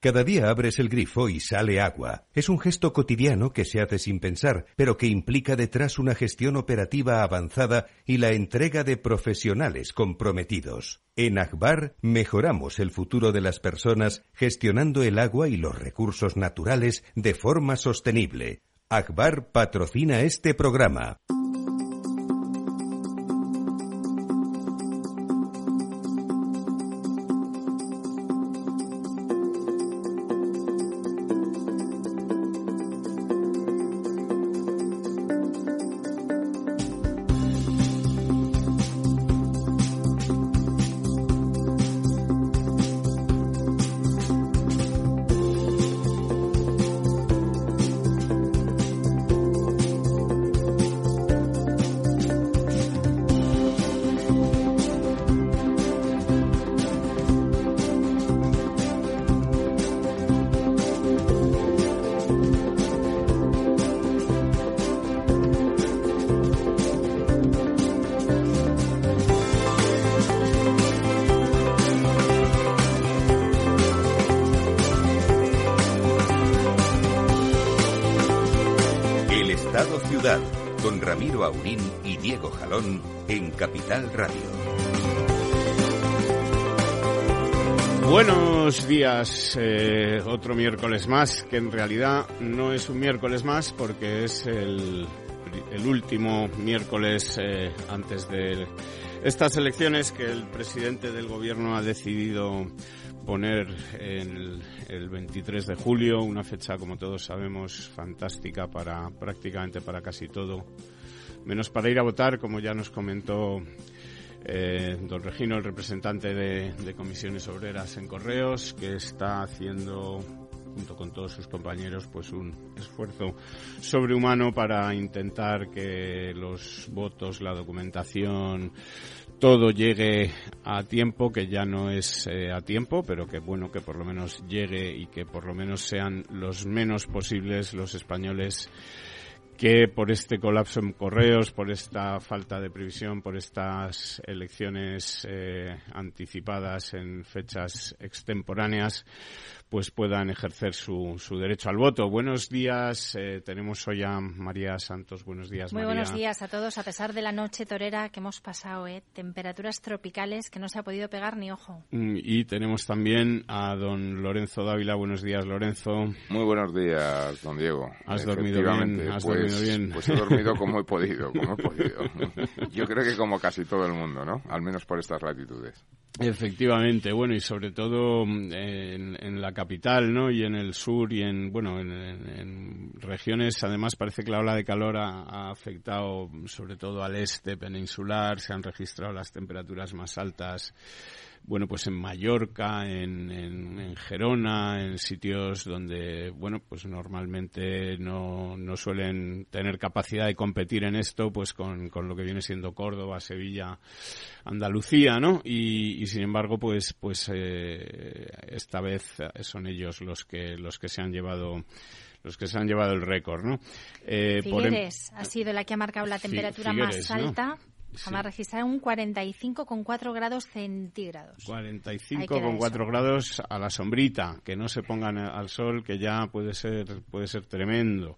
Cada día abres el grifo y sale agua. Es un gesto cotidiano que se hace sin pensar, pero que implica detrás una gestión operativa avanzada y la entrega de profesionales comprometidos. En Akbar mejoramos el futuro de las personas gestionando el agua y los recursos naturales de forma sostenible. Akbar patrocina este programa. Eh, otro miércoles más, que en realidad no es un miércoles más porque es el, último miércoles eh, antes de estas elecciones que el presidente del gobierno ha decidido poner el, el 23 de julio, una fecha como todos sabemos fantástica para prácticamente para casi todo, menos para ir a votar, como ya nos comentó eh, don Regino, el representante de, comisiones obreras en Correos, que está haciendo junto con todos sus compañeros, pues un esfuerzo sobrehumano para intentar que los votos, la documentación, todo llegue a tiempo, que ya no es eh, a tiempo, pero que bueno que por lo menos llegue y que por lo menos sean los menos posibles los españoles que por este colapso en correos, por esta falta de previsión, por estas elecciones eh, anticipadas en fechas extemporáneas, pues puedan ejercer su, su derecho al voto. Buenos días, eh, tenemos hoy a María Santos. Buenos días, Muy María. buenos días a todos, a pesar de la noche torera que hemos pasado, ¿eh? temperaturas tropicales que no se ha podido pegar ni ojo. Mm, Y tenemos también a don Lorenzo Dávila. Buenos días, Lorenzo. Muy buenos días, don Diego. ¿Has dormido bien? ¿Has pues, dormido bien? Pues he dormido como he podido, como he podido. Yo creo que como casi todo el mundo, ¿no? Al menos por estas latitudes. Efectivamente, bueno, y sobre todo mm, en, en la capital, ¿no? Y en el sur y en, bueno, en, en- en regiones, además parece que la ola de calor ha, ha afectado sobre todo al este peninsular, se han registrado las temperaturas más altas, bueno, pues en Mallorca, en, en, en Gerona, en sitios donde, bueno, pues normalmente no, no suelen tener capacidad de competir en esto, pues con, con lo que viene siendo Córdoba, Sevilla, Andalucía, ¿no? Y, y sin embargo, pues, pues eh, esta vez son ellos los que los que se han llevado los que se han llevado el récord, ¿no? Eh, por em- Figueres ha sido la que ha marcado la temperatura Figueres, más ¿no? Alta, Sí. jamás registrada un 45,4 grados centígrados. 45 Ahí queda con eso. 4 grados a la sombrita, que no se pongan al sol, que ya puede ser puede ser tremendo.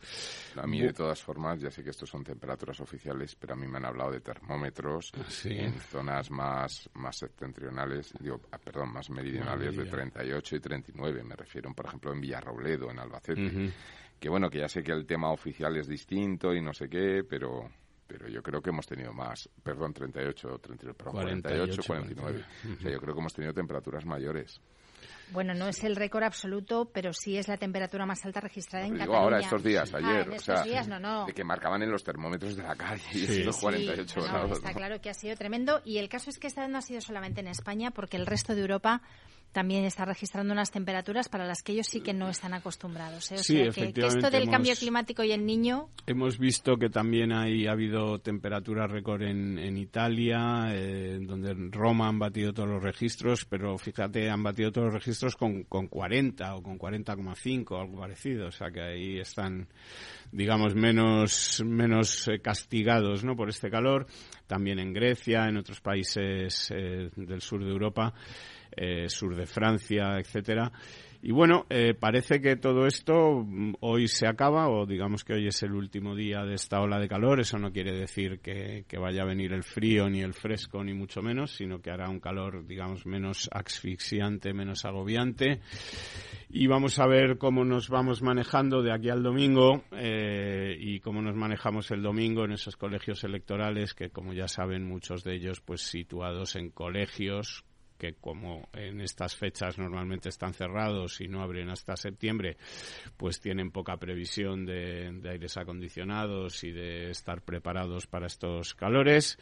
A mí, de todas formas, ya sé que estos son temperaturas oficiales, pero a mí me han hablado de termómetros Sí. en zonas más, más septentrionales, digo, ah, perdón, más meridionales de Meridional. 38 y 39. Me refiero, por ejemplo, en Villarrobledo, en Albacete. Ujú. Que bueno, que ya sé que el tema oficial es distinto y no sé qué, pero pero yo creo que hemos tenido más, perdón, 38, 39, perdón, 48, 49. O sea, yo creo que hemos tenido temperaturas mayores. Bueno, no es el récord absoluto, pero sí es la temperatura más alta registrada en Lo digo Cataluña. ahora, estos días, Ah, ayer. en o estos sea, días, no, no. De que marcaban en los termómetros de la calle y Sí. esos Sí, 48 no, no, grados. Está ¿no? claro que ha sido tremendo. Y el caso es que esta vez no ha sido solamente en España, porque el resto de Europa también está registrando unas temperaturas para las que ellos sí que no están acostumbrados. ¿eh? O Sí, sea, que- esto del hemos- cambio climático y el niño, Hemos visto que también hay, ha habido temperaturas récord en, en Italia, eh, donde en Roma han batido todos los registros, pero fíjate, han batido todos los registros con, con 40 o con 40,5, algo parecido. O sea que ahí están, digamos, menos, menos eh, castigados ¿no? por este calor. También en Grecia, en otros países eh, del sur de Europa. Eh, sur de Francia, etcétera. Y bueno, eh, parece que todo esto mm, hoy se acaba, o digamos que hoy es el último día de esta ola de calor. Eso no quiere decir que, vaya a venir el frío, ni el fresco, ni mucho menos, sino que hará un calor, digamos, menos asfixiante, menos agobiante. Y vamos a ver cómo nos vamos manejando de aquí al domingo eh, y cómo nos manejamos el domingo en esos colegios electorales que, como ya saben, muchos de ellos, pues situados en colegios que como en estas fechas normalmente están cerrados y no abren hasta septiembre, pues tienen poca previsión de, aires acondicionados y de estar preparados para estos calores.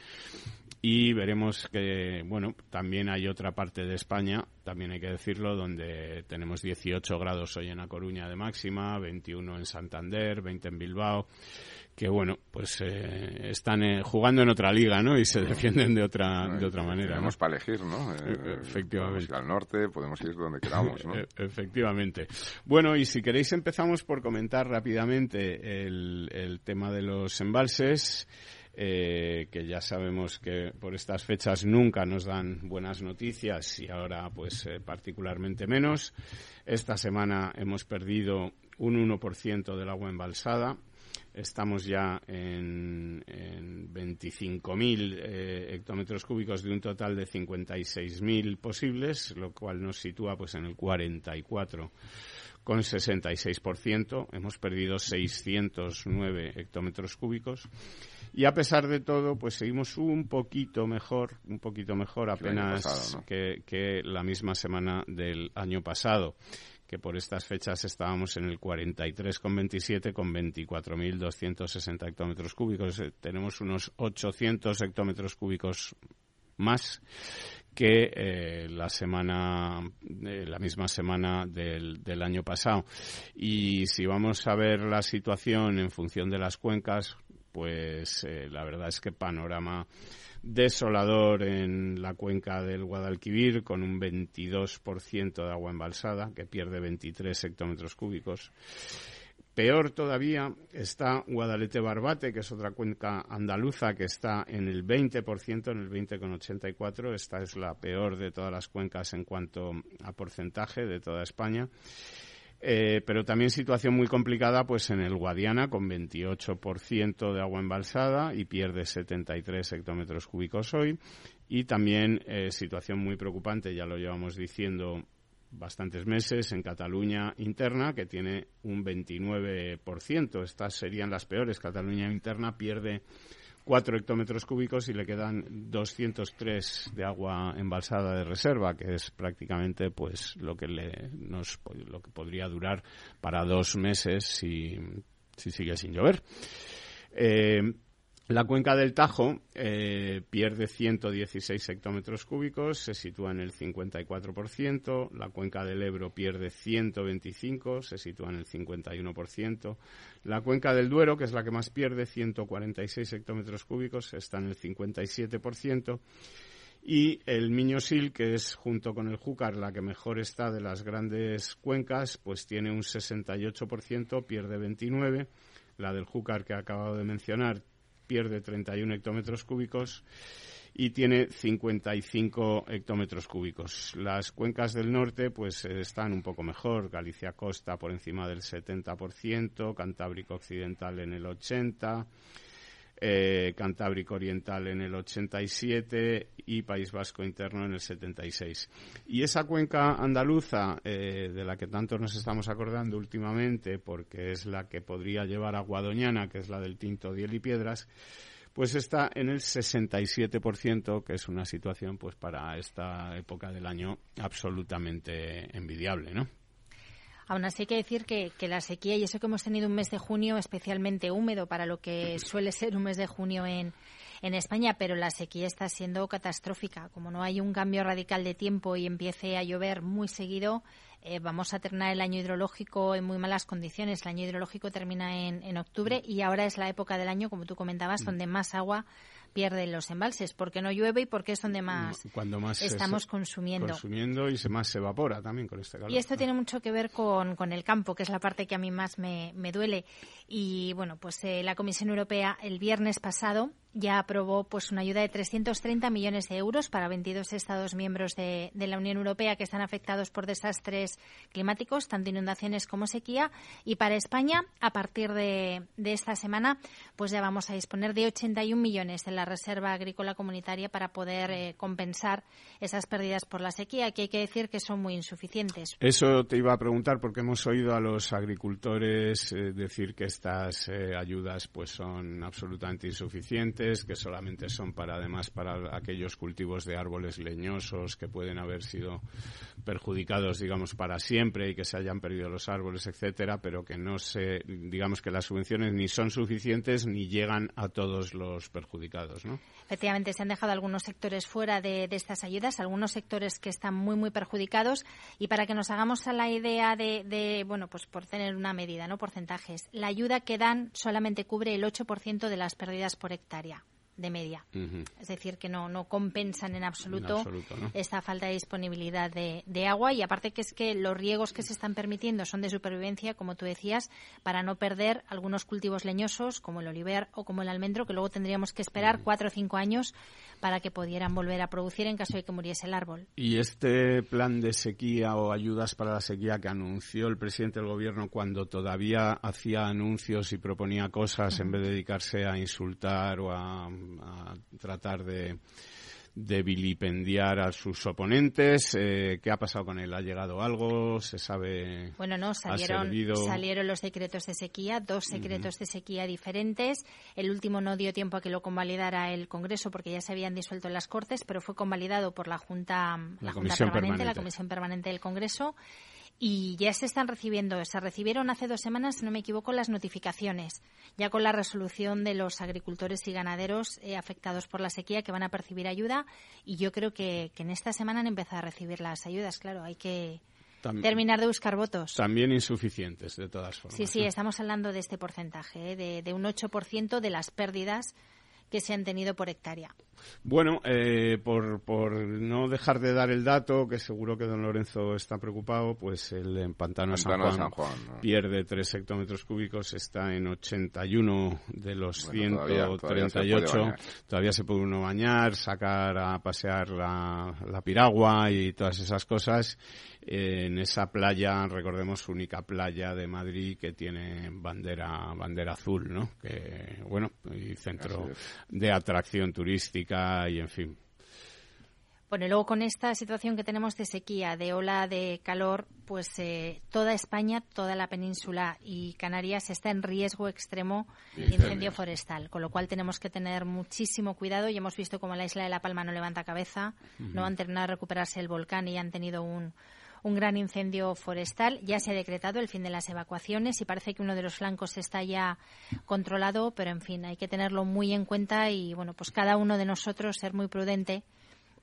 Y veremos que, bueno, también hay otra parte de España, también hay que decirlo, donde tenemos 18 grados hoy en A Coruña de máxima, 21 en Santander, 20 en Bilbao que bueno, pues eh, están eh, jugando en otra liga, ¿no? Y se defienden de otra de otra manera. Tenemos para elegir, ¿no? E-, eh, efectivamente. Podemos ir al norte, podemos ir donde queramos, ¿no? E-, efectivamente. Bueno, y si queréis empezamos por comentar rápidamente el, el tema de los embalses. que ya sabemos que por estas fechas nunca nos dan buenas noticias y ahora pues particularmente menos. Esta semana hemos perdido un 1% del agua embalsada Estamos ya en, en 25.000 eh, hectómetros cúbicos de un total de 56.000 posibles, lo cual nos sitúa pues en el 44 con 66%. Hemos perdido 609 hectómetros cúbicos. Y a pesar de todo, pues seguimos un poquito mejor, un poquito mejor apenas que, que la misma semana del año pasado que por estas fechas estábamos en el 43,27 con 24.260 hectómetros cúbicos. Eh, tenemos unos 800 hectómetros cúbicos más que eh, la semana, eh, la misma semana del, del, año pasado. Y si vamos a ver la situación en función de las cuencas, pues la verdad es que panorama desolador en la cuenca del Guadalquivir con un 22% de agua embalsada, que pierde 23 hectómetros cúbicos. Peor todavía está Guadalete Barbate, que es otra cuenca andaluza que está en el 20%, en el 20,84. Esta es la peor de todas las cuencas en cuanto a porcentaje de toda España. Eh, pero también situación muy complicada pues en el Guadiana con 28% de agua embalsada y pierde 73 hectómetros cúbicos hoy y también eh, situación muy preocupante, ya lo llevamos diciendo bastantes meses en Cataluña interna que tiene un 29%. Estas serían las peores. Cataluña interna pierde 4 hectómetros cúbicos y le quedan 203 de agua embalsada de reserva, que es prácticamente pues lo que le nos lo que podría durar para dos meses si, si sigue sin llover. Eh, la cuenca del Tajo eh, pierde 116 hectómetros cúbicos, se sitúa en el 54%. La cuenca del Ebro pierde 125, se sitúa en el 51%. La cuenca del Duero, que es la que más pierde, 146 hectómetros cúbicos, está en el 57%. Y el Miñosil, que es junto con el Júcar la que mejor está de las grandes cuencas, pues tiene un 68%, pierde 29. La del Júcar que acabado de mencionar pierde 31 hectómetros cúbicos y tiene 55 hectómetros cúbicos. Las cuencas del norte pues están un poco mejor, Galicia Costa por encima del 70%, Cantábrico Occidental en el 80%, eh, Cantábrico Oriental en el 87 y País Vasco Interno en el 76. Y esa cuenca andaluza, eh, de la que tanto nos estamos acordando últimamente, porque es la que podría llevar a Guadoñana, que es la del Tinto, Diel y Piedras, pues está en el 67%, que es una situación pues para esta época del año absolutamente envidiable, ¿no? Aún así hay que decir que, la sequía y eso que hemos tenido un mes de junio especialmente húmedo para lo que suele ser un mes de junio en, en España, pero la sequía está siendo catastrófica. Como no hay un cambio radical de tiempo y empiece a llover muy seguido, eh, vamos a terminar el año hidrológico en muy malas condiciones. El año hidrológico termina en, en octubre y ahora es la época del año, como tú comentabas, mm. donde más agua pierden los embalses, porque no llueve y porque es donde más, Cuando más estamos consumiendo. Consumiendo y se más se evapora también con este calor. Y esto tiene mucho que ver con, con, el campo, que es la parte que a mí más me, me duele. Y bueno, pues eh, la Comisión Europea el viernes pasado ya aprobó pues una ayuda de 330 millones de euros para 22 Estados miembros de, la Unión Europea que están afectados por desastres climáticos, tanto inundaciones como sequía. Y para España, a partir de, esta semana, pues ya vamos a disponer de 81 millones en la Reserva Agrícola Comunitaria para poder eh, compensar esas pérdidas por la sequía, que hay que decir que son muy insuficientes. Eso te iba a preguntar porque hemos oído a los agricultores eh, decir que estas eh, ayudas pues son absolutamente insuficientes, que solamente son para además para aquellos cultivos de árboles leñosos que pueden haber sido perjudicados, digamos, para siempre y que se hayan perdido los árboles, etcétera, pero que no se, digamos que las subvenciones ni son suficientes ni llegan a todos los perjudicados, ¿no? Efectivamente, se han dejado algunos sectores fuera de, estas ayudas, algunos sectores que están muy, muy perjudicados. Y para que nos hagamos a la idea de, de, bueno, pues por tener una medida, ¿no? Porcentajes. La ayuda que dan solamente cubre el 8% de las pérdidas por hectárea de media. Es decir, que no, no compensan en absoluto, esta falta de disponibilidad de, de, agua. Y aparte que es que los riegos que se están permitiendo son de supervivencia, como tú decías, para no perder algunos cultivos leñosos como el oliver o como el almendro, que luego tendríamos que esperar cuatro o cinco años para que pudieran volver a producir en caso de que muriese el árbol. ¿Y este plan de sequía o ayudas para la sequía que anunció el presidente del gobierno cuando todavía hacía anuncios y proponía cosas en vez de dedicarse a insultar o a a tratar de, de vilipendiar a sus oponentes. Eh, ¿Qué ha pasado con él? ¿Ha llegado algo? ¿Se sabe? Bueno, no, salieron, salieron los decretos de sequía, dos secretos de sequía diferentes. El último no dio tiempo a que lo convalidara el Congreso porque ya se habían disuelto las Cortes, pero fue convalidado por la Junta, la, Junta permanente, la Comisión Permanente del Congreso y ya se están recibiendo, se recibieron hace dos semanas, si no me equivoco, las notificaciones, ya con la resolución de los agricultores y ganaderos eh, afectados por la sequía que van a percibir ayuda y yo creo que, en esta semana han empezado a recibir las ayudas, claro, hay que terminar de buscar votos. También insuficientes, de todas formas. Sí, sí, estamos hablando de este porcentaje, eh, de, de un 8% de las pérdidas que se han tenido por hectárea. Bueno, eh, por, por no dejar de dar el dato, que seguro que don Lorenzo está preocupado, pues el en Pantano, San Juan, pierde 3 hectómetros cúbicos, está en 81 de los 138. Todavía, se puede uno bañar, sacar a pasear la, la piragua y todas esas cosas en esa playa, recordemos, única playa de Madrid que tiene bandera bandera azul, ¿no? Que bueno, y centro de atracción turística y en fin. Bueno, y luego con esta situación que tenemos de sequía, de ola de calor, pues eh, toda España, toda la península y Canarias está en riesgo extremo de incendio forestal, con lo cual tenemos que tener muchísimo cuidado y hemos visto como la isla de La Palma no levanta cabeza, no han terminado de recuperarse el volcán y han tenido un, un gran incendio forestal. Ya se ha decretado el fin de las evacuaciones y parece que uno de los flancos está ya controlado, pero en fin, hay que tenerlo muy en cuenta y bueno, pues cada uno de nosotros ser muy prudente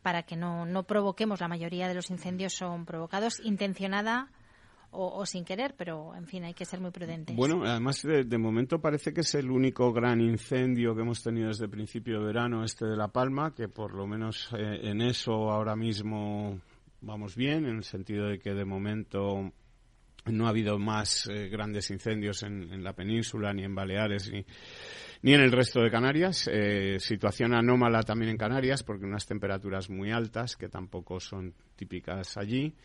para que no, no provoquemos. La mayoría de los incendios son provocados intencionada o, sin querer, pero en fin, hay que ser muy prudentes. Bueno, además de, momento parece que es el único gran incendio que hemos tenido desde el principio de verano, este de La Palma, que por lo menos eh, en eso ahora mismo vamos bien, en el sentido de que de momento no ha habido más eh, grandes incendios en, en, la península, ni en Baleares, ni, ni en el resto de Canarias. Eh, situación anómala también en Canarias, porque unas temperaturas muy altas, que tampoco son típicas allí.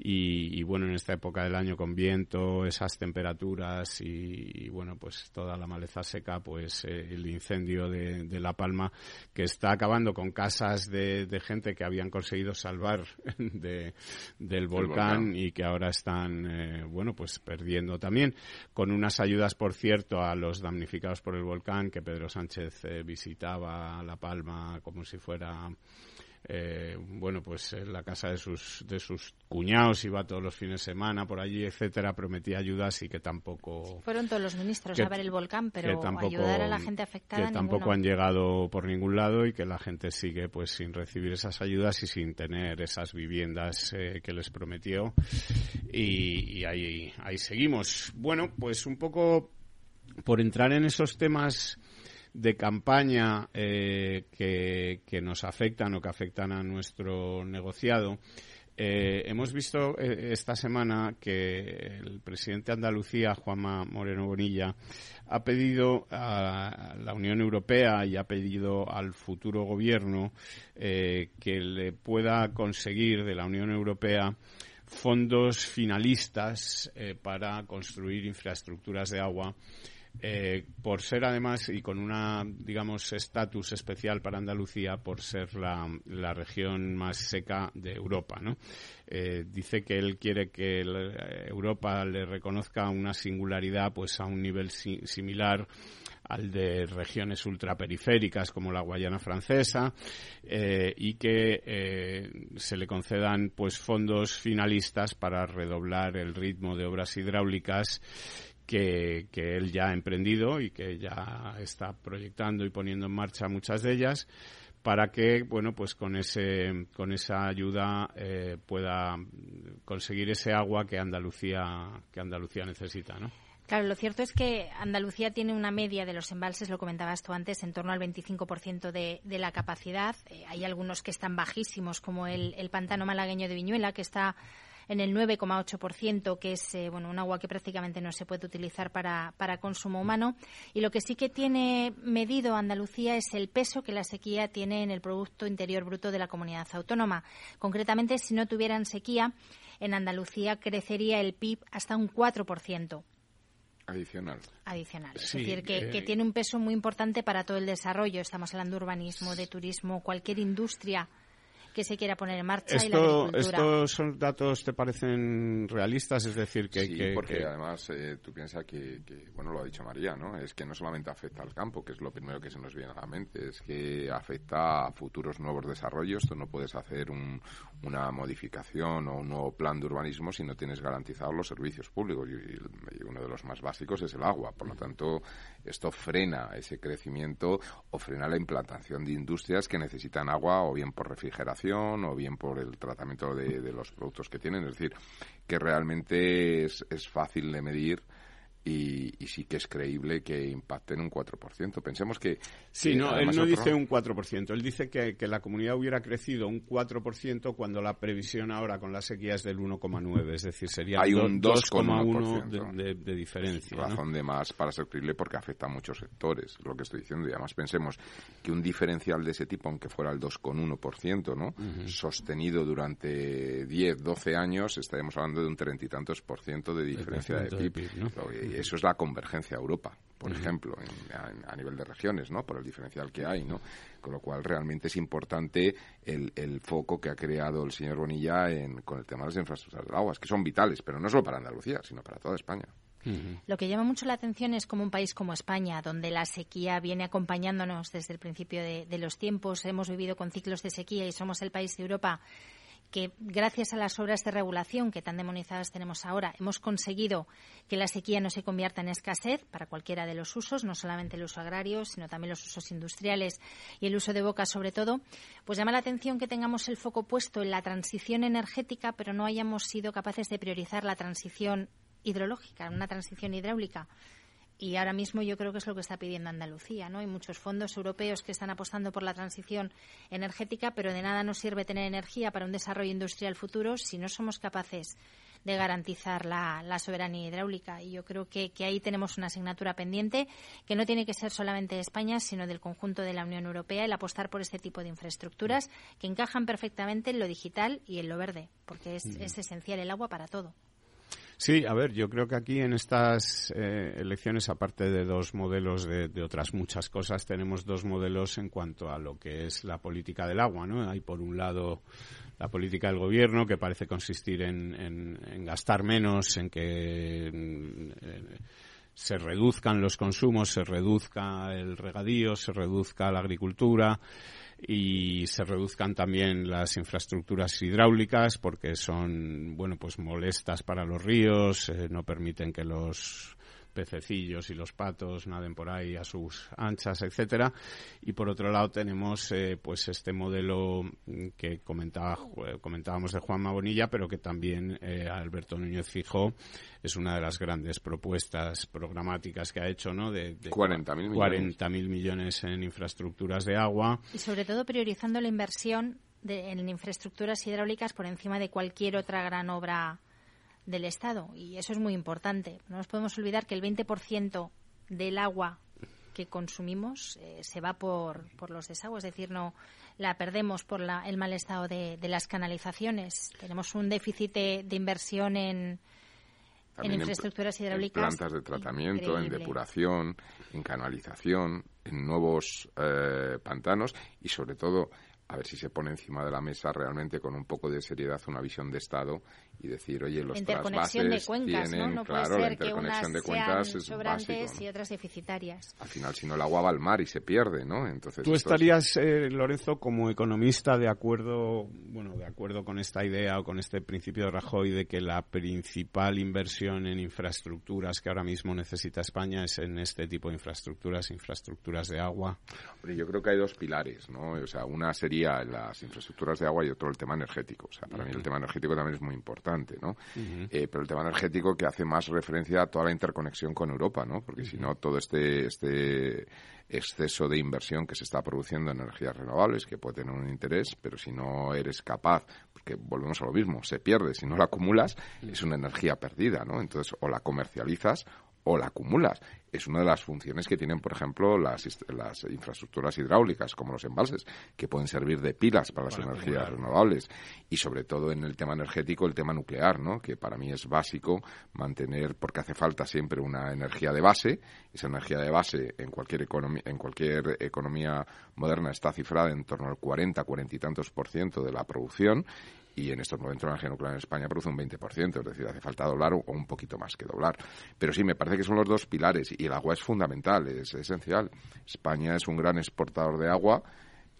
Y, bueno, en esta época del año con viento, esas temperaturas y, bueno, pues toda la maleza seca, pues eh, el incendio de, La Palma que está acabando con casas de, gente que habían conseguido salvar de, del volcán, y que ahora están, eh, bueno, pues perdiendo también, con unas ayudas, por cierto, a los damnificados por el volcán, que Pedro Sánchez eh, visitaba La Palma como si fuera eh, bueno, pues en la casa de sus, de sus cuñados, iba todos los fines de semana por allí, etcétera, prometía ayudas y que tampoco... Fueron todos los ministros a ver el volcán, pero ayudar a la gente afectada Que tampoco han llegado por ningún lado y que la gente sigue pues sin recibir esas ayudas y sin tener esas viviendas eh, que les prometió y, y ahí, ahí seguimos. Bueno, pues un poco por entrar en esos temas de campaña eh, que, nos afectan o que afectan a nuestro negociado. Eh, hemos visto eh, esta semana que el presidente de Andalucía, Juanma Moreno Bonilla, ha pedido a la Unión Europea y ha pedido al futuro gobierno que le pueda conseguir de la Unión Europea fondos finalistas para construir infraestructuras de agua eh, por ser además y con una, digamos, estatus especial para Andalucía, por ser la, la región más seca de Europa, ¿no? Eh, dice que él quiere que Europa le reconozca una singularidad, pues a un nivel similar al de regiones ultraperiféricas como la Guayana francesa eh, y que se le concedan pues fondos finalistas para redoblar el ritmo de obras hidráulicas que, él ya ha emprendido y que ya está proyectando y poniendo en marcha muchas de ellas para que bueno pues con ese con esa ayuda eh, pueda conseguir ese agua que Andalucía que Andalucía necesita ¿no? Claro, lo cierto es que Andalucía tiene una media de los embalses, lo comentabas tú antes, en torno al 25% de, de la capacidad. Eh, hay algunos que están bajísimos, como el, el pantano malagueño de Viñuela, que está en el 9,8%, que es eh, bueno, un agua que prácticamente no se puede utilizar para, para consumo humano. Y lo que sí que tiene medido Andalucía es el peso que la sequía tiene en el Producto Interior Bruto de la comunidad autónoma. Concretamente, si no tuvieran sequía, en Andalucía crecería el PIB hasta un 4%. Adicional. Adicional. es decir, que, que, eh, tiene un peso muy importante para todo el desarrollo. Estamos hablando de urbanismo, de turismo, cualquier industria que se quiera poner en marcha Esto, y la agricultura. ¿Estos son datos te parecen realistas? Es decir, que... Sí, porque además eh, tú piensas que, bueno, lo ha dicho María, ¿no? Es que no solamente afecta al campo, que es lo primero que se nos viene a la mente, es que afecta a futuros nuevos desarrollos. Tú no puedes hacer una modificación o un nuevo plan de urbanismo si no tienes garantizados los servicios públicos. Y, uno de los más básicos es el agua. Por lo tanto, esto frena ese crecimiento o frena la implantación de industrias que necesitan agua o bien por refrigeración o bien por el tratamiento de, los productos que tienen. Es decir, que realmente es fácil de medir y, sí que es creíble que impacte en un 4%. Pensemos que... Sí, no, él no dice un 4%, él dice que, que, la comunidad hubiera crecido un 4% cuando la previsión ahora con la sequía es del 1,9, es decir, sería Hay un 2,1 de, de, diferencia. Razón de más para ser creíble porque afecta a muchos sectores, lo que estoy diciendo. Y además pensemos que un diferencial de ese tipo, aunque fuera el 2,1%, ¿no? Sostenido durante 10, 12 años, estaríamos hablando de un treinta y tantos por ciento de diferencia de PIB. Eso es la convergencia a Europa, por ejemplo, a, nivel de regiones, ¿no? Por el diferencial que hay, ¿no? Con lo cual realmente es importante el, el foco que ha creado el señor Bonilla en, con el tema de las infraestructuras del agua, que son vitales, pero no solo para Andalucía, sino para toda España. Lo que llama mucho la atención es como un país como España, donde la sequía viene acompañándonos desde el principio de, de los tiempos, hemos vivido con ciclos de sequía y somos el país de Europa que gracias a las obras de regulación que tan demonizadas tenemos ahora, hemos conseguido que la sequía no se convierta en escasez para cualquiera de los usos, no solamente el uso agrario, sino también los usos industriales y el uso de boca sobre todo, pues llama la atención que tengamos el foco puesto en la transición energética, pero no hayamos sido capaces de priorizar la transición hidrológica, una transición hidráulica y ahora mismo yo creo que es lo que está pidiendo Andalucía, ¿no? Hay muchos fondos europeos que están apostando por la transición energética, pero de nada nos sirve tener energía para un desarrollo industrial futuro si no somos capaces de garantizar la, soberanía hidráulica. Y yo creo que, que, ahí tenemos una asignatura pendiente que no tiene que ser solamente de España, sino del conjunto de la Unión Europea, el apostar por este tipo de infraestructuras que encajan perfectamente en lo digital y en lo verde, porque es, es esencial el agua para todo. Sí, a ver, yo creo que aquí en estas eh, elecciones, aparte de dos modelos de, otras muchas cosas, tenemos dos modelos en cuanto a lo que es la política del agua, ¿no? Hay por un lado la política del gobierno que parece consistir en, gastar menos, en que se reduzcan los consumos, se reduzca el regadío, se reduzca la agricultura y se reduzcan también las infraestructuras hidráulicas porque son bueno pues molestas para los ríos eh, no permiten que los pececillos y los patos naden por ahí a sus anchas, etcétera. Y por otro lado tenemos eh, pues este modelo que comentaba, comentábamos de Juan Bonilla, pero que también eh, Alberto Núñez fijó es una de las grandes propuestas programáticas que ha hecho, ¿no? De, de 40.000 millones. millones en infraestructuras de agua. Y sobre todo priorizando la inversión en infraestructuras hidráulicas por encima de cualquier otra gran obra del Estado. Y eso es muy importante. No nos podemos olvidar que el 20% del agua que consumimos eh, se va por, por los desagües, es decir, no la perdemos por el mal estado de, las canalizaciones. Tenemos un déficit de, inversión en, en infraestructuras hidráulicas. En plantas de tratamiento, en depuración, en canalización, en nuevos eh, pantanos y sobre todo a ver si se pone encima de la mesa realmente con un poco de seriedad una visión de Estado y decir, oye, los interconexión de cuencas, tienen, ¿no? claro, puede la que interconexión unas de cuencas sean es sobrantes básico, y otras deficitarias. Al final, si no, el agua va al mar y se pierde, ¿no? Entonces, Tú estarías, eh, Lorenzo, como economista de acuerdo, bueno, de acuerdo con esta idea o con este principio de Rajoy de que la principal inversión en infraestructuras que ahora mismo necesita España es en este tipo de infraestructuras, infraestructuras de agua. yo creo que hay dos pilares, ¿no? O sea, una sería las infraestructuras de agua y otro el tema energético. O sea, para mí el tema energético también es muy importante, ¿no? Eh, pero el tema energético que hace más referencia a toda la interconexión con Europa, ¿no? Porque si no, todo este, este exceso de inversión que se está produciendo en energías renovables, que puede tener un interés, pero si no eres capaz, porque volvemos a lo mismo, se pierde, si no la acumulas, es una energía perdida, ¿no? Entonces, o la comercializas o la acumulas. Es una de las funciones que tienen, por ejemplo, las, las infraestructuras hidráulicas, como los embalses, que pueden servir de pilas para las energías renovables. Y sobre todo en el tema energético, el tema nuclear, ¿no? que para mí es básico mantener, porque hace falta siempre una energía de base. Esa energía de base en cualquier, economía, en cualquier economía moderna está cifrada en torno al 40, 40 y tantos por ciento de la producción y en estos momentos la energía nuclear en España produce un 20%, es decir, hace falta doblar o un poquito más que doblar. Pero sí, me parece que son los dos pilares y el agua es fundamental, es esencial. España es un gran exportador de agua,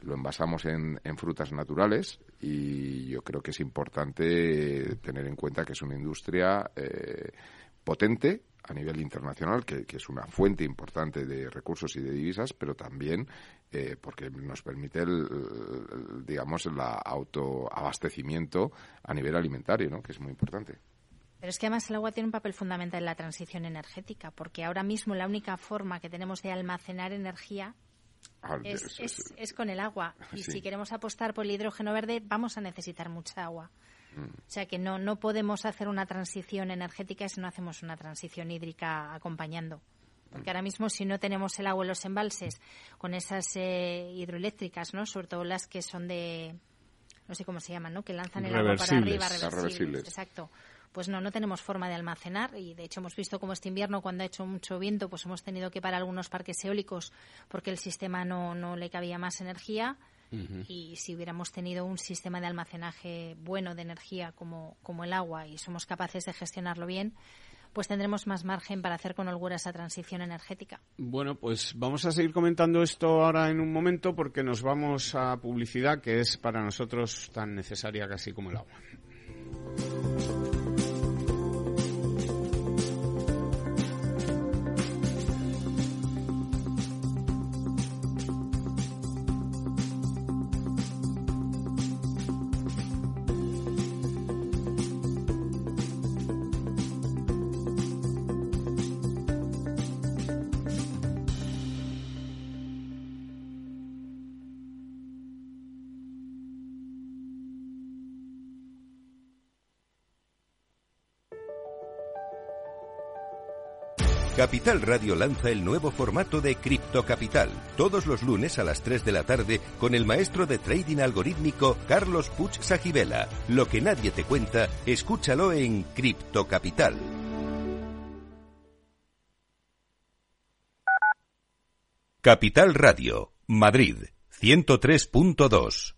lo envasamos en, frutas naturales y yo creo que es importante tener en cuenta que es una industria eh, potente a nivel internacional, que, es una fuente importante de recursos y de divisas, pero también eh, porque nos permite, el, digamos, el autoabastecimiento a nivel alimentario, ¿no? que es muy importante. Pero es que además el agua tiene un papel fundamental en la transición energética, porque ahora mismo la única forma que tenemos de almacenar energía ah, es, es, con el agua. Y si queremos apostar por el hidrógeno verde, vamos a necesitar mucha agua. O sea que no, no podemos hacer una transición energética si no hacemos una transición hídrica acompañando. Porque ahora mismo si no tenemos el agua en los embalses con esas eh, hidroeléctricas, ¿no? Sobre todo las que son de no sé cómo se llaman, ¿no? Que lanzan el agua para arriba, reversibles. Exacto. Pues no, no tenemos forma de almacenar y de hecho hemos visto como este invierno cuando ha hecho mucho viento, pues hemos tenido que parar algunos parques eólicos porque el sistema no, no le cabía más energía y si hubiéramos tenido un sistema de almacenaje bueno de energía como, como el agua y somos capaces de gestionarlo bien, pues tendremos más margen para hacer con holgura esa transición energética. Bueno, pues vamos a seguir comentando esto ahora en un momento porque nos vamos a publicidad que es para nosotros tan necesaria casi como el agua. Capital Radio lanza el nuevo formato de Cripto Capital, todos los lunes a las 3 de la tarde con el maestro de trading algorítmico Carlos Puch Sajibela. Lo que nadie te cuenta, escúchalo en Cripto Capital. Capital Radio, Madrid, 103.2.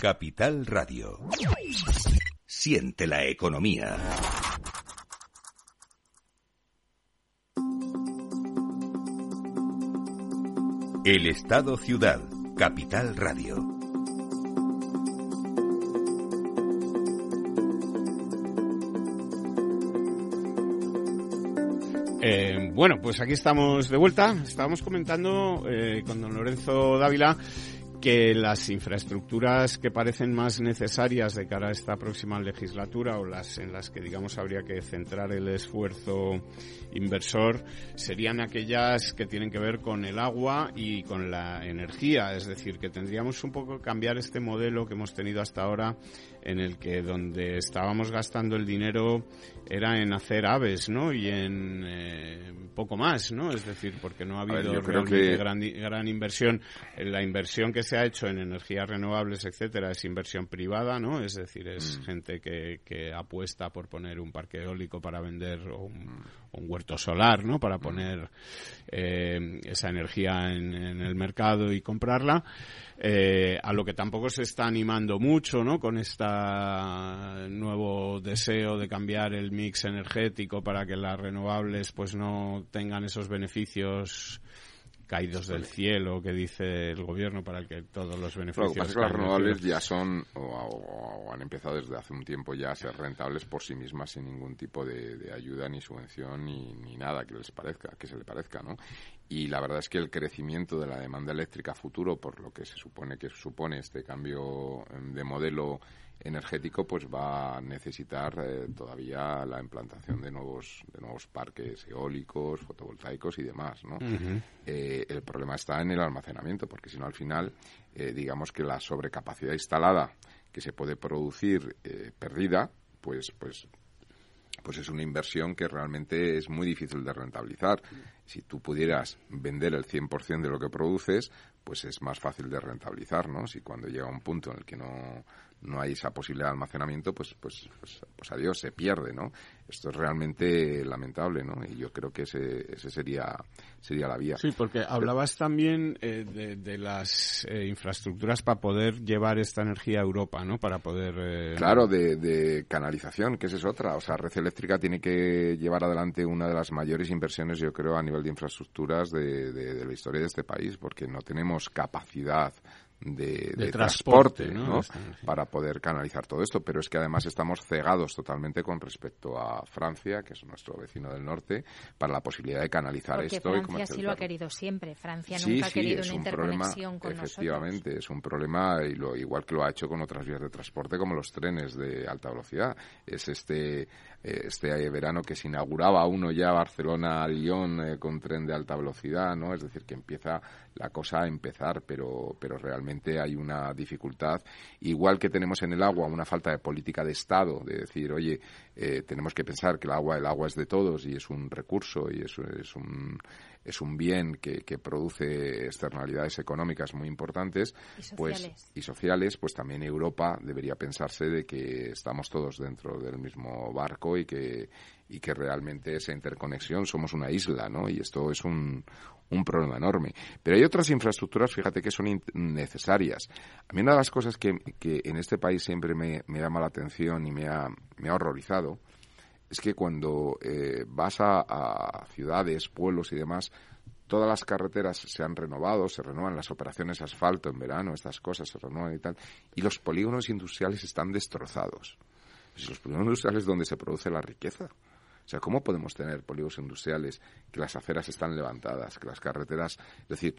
Capital Radio. Siente la economía. El Estado Ciudad. Capital Radio. Eh, bueno, pues aquí estamos de vuelta. Estábamos comentando eh, con don Lorenzo Dávila que las infraestructuras que parecen más necesarias de cara a esta próxima legislatura o las en las que digamos habría que centrar el esfuerzo inversor serían aquellas que tienen que ver con el agua y con la energía, es decir, que tendríamos un poco que cambiar este modelo que hemos tenido hasta ahora en el que donde estábamos gastando el dinero era en hacer aves, ¿no? Y en eh, poco más, ¿no? Es decir, porque no ha habido realmente gran, gran inversión. La inversión que se ha hecho en energías renovables, etcétera, es inversión privada, ¿no? Es decir, es mm. gente que, que apuesta por poner un parque eólico para vender o un, mm. huerto solar, ¿no? Para mm. poner eh, esa energía en, en el mercado y comprarla. Eh, a lo que tampoco se está animando mucho, ¿no? Con este nuevo deseo de cambiar el mix energético para que las renovables pues no tengan esos beneficios caídos del cielo que dice el gobierno para que todos los beneficios. Lo que las renovables ya son o, han empezado desde hace un tiempo ya a ser rentables por sí mismas sin ningún tipo de, ayuda ni subvención ni, ni, nada que les parezca, que se le parezca, ¿no? Y la verdad es que el crecimiento de la demanda eléctrica futuro, por lo que se supone que supone este cambio de modelo energético pues va a necesitar eh, todavía la implantación de nuevos de nuevos parques eólicos fotovoltaicos y demás no eh, el problema está en el almacenamiento porque si no al final eh, digamos que la sobrecapacidad instalada que se puede producir perdida pues pues pues es una inversión que realmente es muy difícil de rentabilizar. Si tú pudieras vender el 100% de lo que produces, pues es más fácil de rentabilizar, ¿no? Si cuando llega un punto en el que no, no hay esa posibilidad de almacenamiento, pues, pues, pues, pues, adiós, se pierde, ¿no? Esto es realmente lamentable, ¿no? Y yo creo que ese, ese sería, sería la vía. Sí, porque hablabas también eh, de, las eh, infraestructuras para poder llevar esta energía a Europa, ¿no? Para poder... Eh, claro, de, de, canalización, que esa es otra. O sea, Red Eléctrica tiene que llevar adelante una de las mayores inversiones, yo creo, a nivel de infraestructuras de, de la historia de este país, porque no tenemos capacidad de, transporte, para poder canalizar todo esto. Pero es que además estamos cegados totalmente con respecto a Francia, que es nuestro vecino del norte, para la posibilidad de canalizar esto. Francia sí lo ha querido siempre. Francia nunca ha querido una interconexión con efectivamente, es un problema y lo, igual que lo ha hecho con otras vías de transporte como los trenes de alta velocidad. Es este este verano que se inauguraba uno ya Barcelona-Lyon eh, con tren de alta velocidad, ¿no? Es decir, que empieza la cosa a empezar, pero, pero realmente hay una dificultad. Igual que tenemos en el agua una falta de política de Estado, de decir, oye, eh, tenemos que pensar que el agua, el agua es de todos y es un recurso y es, es un es un bien que, que produce externalidades económicas muy importantes y pues y sociales pues también Europa debería pensarse de que estamos todos dentro del mismo barco y que y que realmente esa interconexión somos una isla, ¿no? Y esto es un, un problema enorme. Pero hay otras infraestructuras, fíjate, que son necesarias. A mí una de las cosas que, que en este país siempre me, me llama la atención y me ha, me ha horrorizado es que cuando eh, vas a, ciudades, pueblos y demás, todas las carreteras se han renovado, se renuevan las operaciones asfalto en verano, estas cosas se renuevan y tal, y los polígonos industriales están destrozados. Pues los polígonos industriales es donde se produce la riqueza. O sea, ¿cómo podemos tener polígonos industriales que las aceras están levantadas, que las carreteras... Es decir,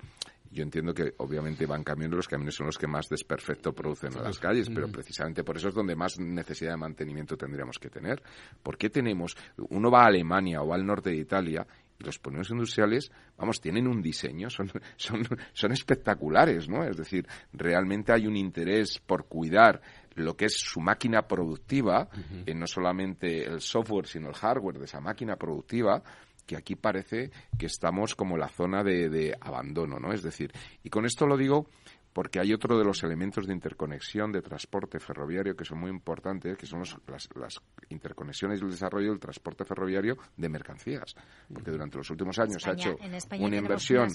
yo entiendo que obviamente van cambiando, los caminos son los que más desperfecto producen en las calles, pero precisamente por eso es donde más necesidad de mantenimiento tendríamos que tener. ¿Por qué tenemos, uno va a Alemania o al norte de Italia y los polígonos industriales, vamos, tienen un diseño, son, son, son espectaculares, ¿no? Es decir, realmente hay un interés por cuidar lo que es su máquina productiva, no solamente el software, sino el hardware de esa máquina productiva, que aquí parece que estamos como la zona de, abandono, ¿no? Es decir, y con esto lo digo porque hay otro de los elementos de interconexión de transporte ferroviario que son muy importantes, que son las, interconexiones y el desarrollo del transporte ferroviario de mercancías. Porque durante los últimos años se ha hecho una inversión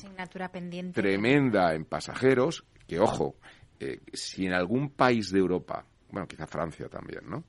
tremenda en pasajeros, que ojo, eh, si en algún país de Europa, bueno, quizá Francia también, ¿no?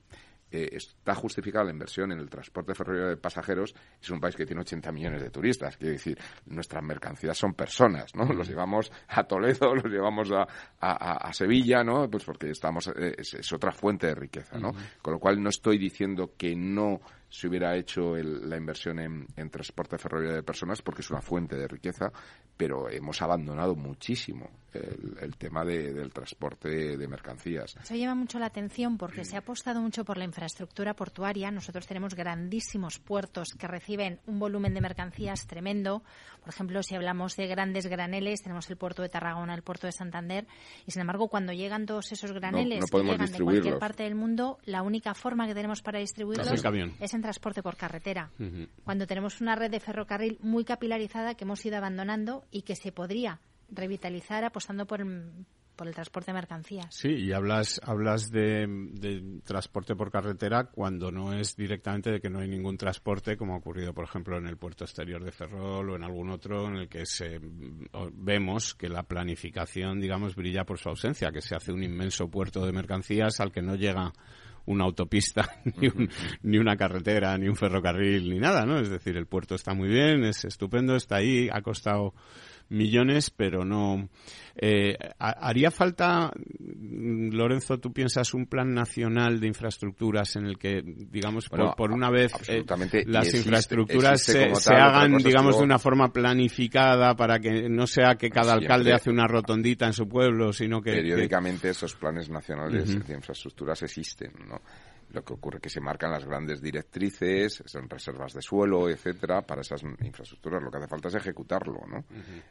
Eh, está justificada la inversión en el transporte ferroviario de pasajeros, es un país que tiene 80 millones de turistas. Quiero decir, nuestras mercancías son personas, ¿no? Los llevamos a Toledo, los llevamos a, a, Sevilla, ¿no? Pues porque estamos, eh, es, otra fuente de riqueza, ¿no? Con lo cual no estoy diciendo que no se hubiera hecho la inversión en, transporte ferroviario de personas porque es una fuente de riqueza, pero hemos abandonado muchísimo el, tema del transporte de mercancías. Eso llama mucho la atención porque se ha apostado mucho por la infraestructura portuaria. Nosotros tenemos grandísimos puertos que reciben un volumen de mercancías tremendo. Por ejemplo, si hablamos de grandes graneles, tenemos el puerto de Tarragona, el puerto de Santander, y sin embargo, cuando llegan todos esos graneles que llegan de cualquier parte del mundo, la única forma que tenemos para distribuirlos es en transporte por carretera. Cuando tenemos una red de ferrocarril muy capilarizada que hemos ido abandonando y que se podría revitalizar apostando por, por el transporte de mercancías. Sí, y hablas, hablas de, transporte por carretera cuando no es directamente de que no hay ningún transporte, como ha ocurrido, por ejemplo, en el puerto exterior de Ferrol o en algún otro en el que se, vemos que la planificación, digamos, brilla por su ausencia, que se hace un inmenso puerto de mercancías al que no llega una autopista, ni, ni, una carretera, ni un ferrocarril, ni nada, ¿no? Es decir, el puerto está muy bien, es estupendo, está ahí, ha costado millones, pero no. Eh, ¿Haría falta, Lorenzo, tú piensas, un plan nacional de infraestructuras en el que, digamos, por, una vez eh, las infraestructuras se, hagan, digamos, de una forma planificada para que no sea que cada alcalde hace una rotondita en su pueblo, sino que... Periódicamente esos planes nacionales de infraestructuras existen, ¿no? Lo que ocurre es que se marcan las grandes directrices, son reservas de suelo, etcétera, para esas infraestructuras. Lo que hace falta es ejecutarlo, ¿no?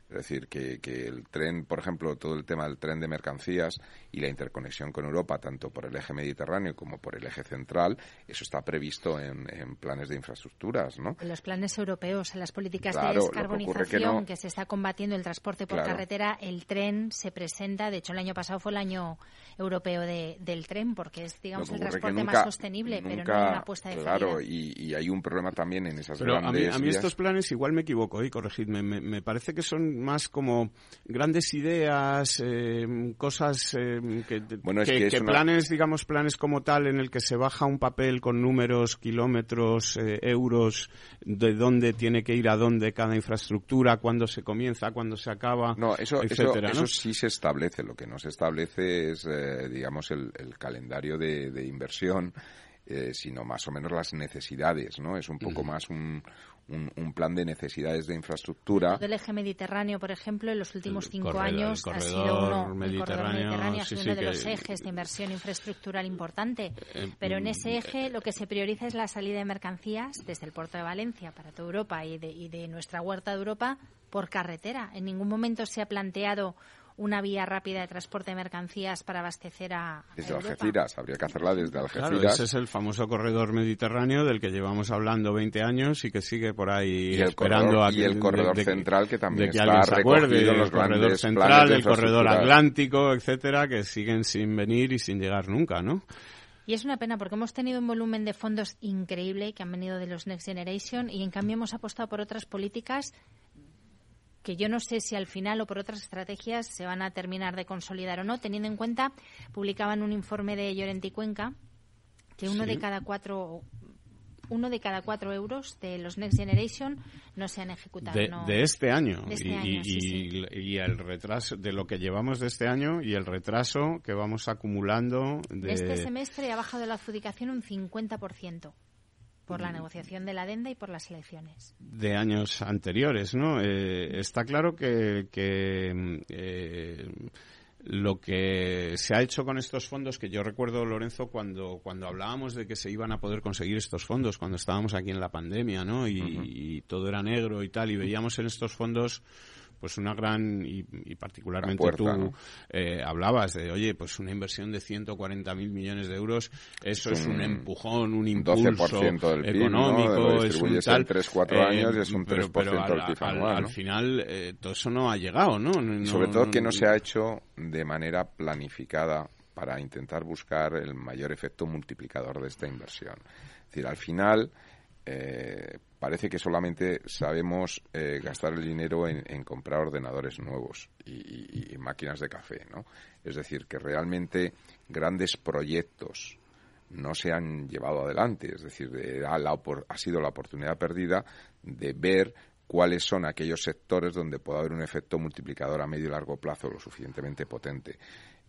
Es decir, que, que el tren, por ejemplo, todo el tema del tren de mercancías y la interconexión con Europa, tanto por el eje mediterráneo como por el eje central, eso está previsto en, planes de infraestructuras, ¿no? En los planes europeos, en las políticas de descarbonización que, se está combatiendo el transporte por carretera, el tren se presenta, de hecho el año pasado fue el año europeo del tren, porque es, digamos, el transporte más sostenible, pero no una apuesta de Claro, y, hay un problema también en esas grandes a mí, estos planes, igual me equivoco, y corregidme, me, parece que son más como grandes ideas, eh, cosas eh, que, que, planes, digamos, planes como tal, en el que se baja un papel con números, kilómetros, eh, euros, de dónde tiene que ir a dónde cada infraestructura, cuándo se comienza, cuándo se acaba, no, eso, etcétera, eso, sí se establece. Lo que no se establece es, digamos, el, calendario de inversión eh, sino más o menos las necesidades, ¿no? Es un poco más un, un, plan de necesidades de infraestructura. El eje mediterráneo, por ejemplo, en los últimos cinco años ha sido uno, mediterráneo, ha sido uno de los ejes de inversión infraestructural importante. Eh, Pero en ese eje lo que se prioriza es la salida de mercancías desde el puerto de Valencia para toda Europa y de, y de nuestra huerta de Europa por carretera. En ningún momento se ha planteado una vía rápida de transporte de mercancías para abastecer a. Desde Algeciras, habría que hacerla desde Algeciras. ese es el famoso corredor mediterráneo del que llevamos hablando 20 años y que sigue por ahí esperando a que. Y el corredor central que también está recogido el corredor central, el corredor atlántico, etcétera, que siguen sin venir y sin llegar nunca, ¿no? Y es una pena porque hemos tenido un volumen de fondos increíble que han venido de los Next Generation y en cambio hemos apostado por otras políticas que yo no sé si al final o por otras estrategias se van a terminar de consolidar o no, teniendo en cuenta, publicaban un informe de Llorenti Cuenca, que uno de cada cuatro uno de cada cuatro euros de los Next Generation no se han ejecutado. De, este año. Este y, el retraso de lo que llevamos de este año y el retraso que vamos acumulando. De... Este semestre ha bajado la adjudicación un 50%. Por la negociación de la adenda y por las elecciones. De años anteriores, ¿no? Eh, está claro que, eh, lo que se ha hecho con estos fondos, que yo recuerdo, Lorenzo, cuando, cuando hablábamos de que se iban a poder conseguir estos fondos, cuando estábamos aquí en la pandemia, ¿no? y todo era negro y tal, y veíamos en estos fondos pues una gran, y, particularmente tú eh, hablabas de, oye, pues una inversión de 140.000 millones de euros, eso es, un, empujón, un impulso del económico, PIB, es un tal... en 3-4 eh, años es un 3% pero, del PIB anual, al, final eh, todo eso no ha llegado, ¿no? sobre todo que no. se ha hecho de manera planificada para intentar buscar el mayor efecto multiplicador de esta inversión. Es decir, al final eh, parece que solamente sabemos eh, gastar el dinero en, comprar ordenadores nuevos y, máquinas de café, ¿no? Es decir, que realmente grandes proyectos no se han llevado adelante, es decir, ha sido la oportunidad perdida de ver cuáles son aquellos sectores donde puede haber un efecto multiplicador a medio y largo plazo lo suficientemente potente.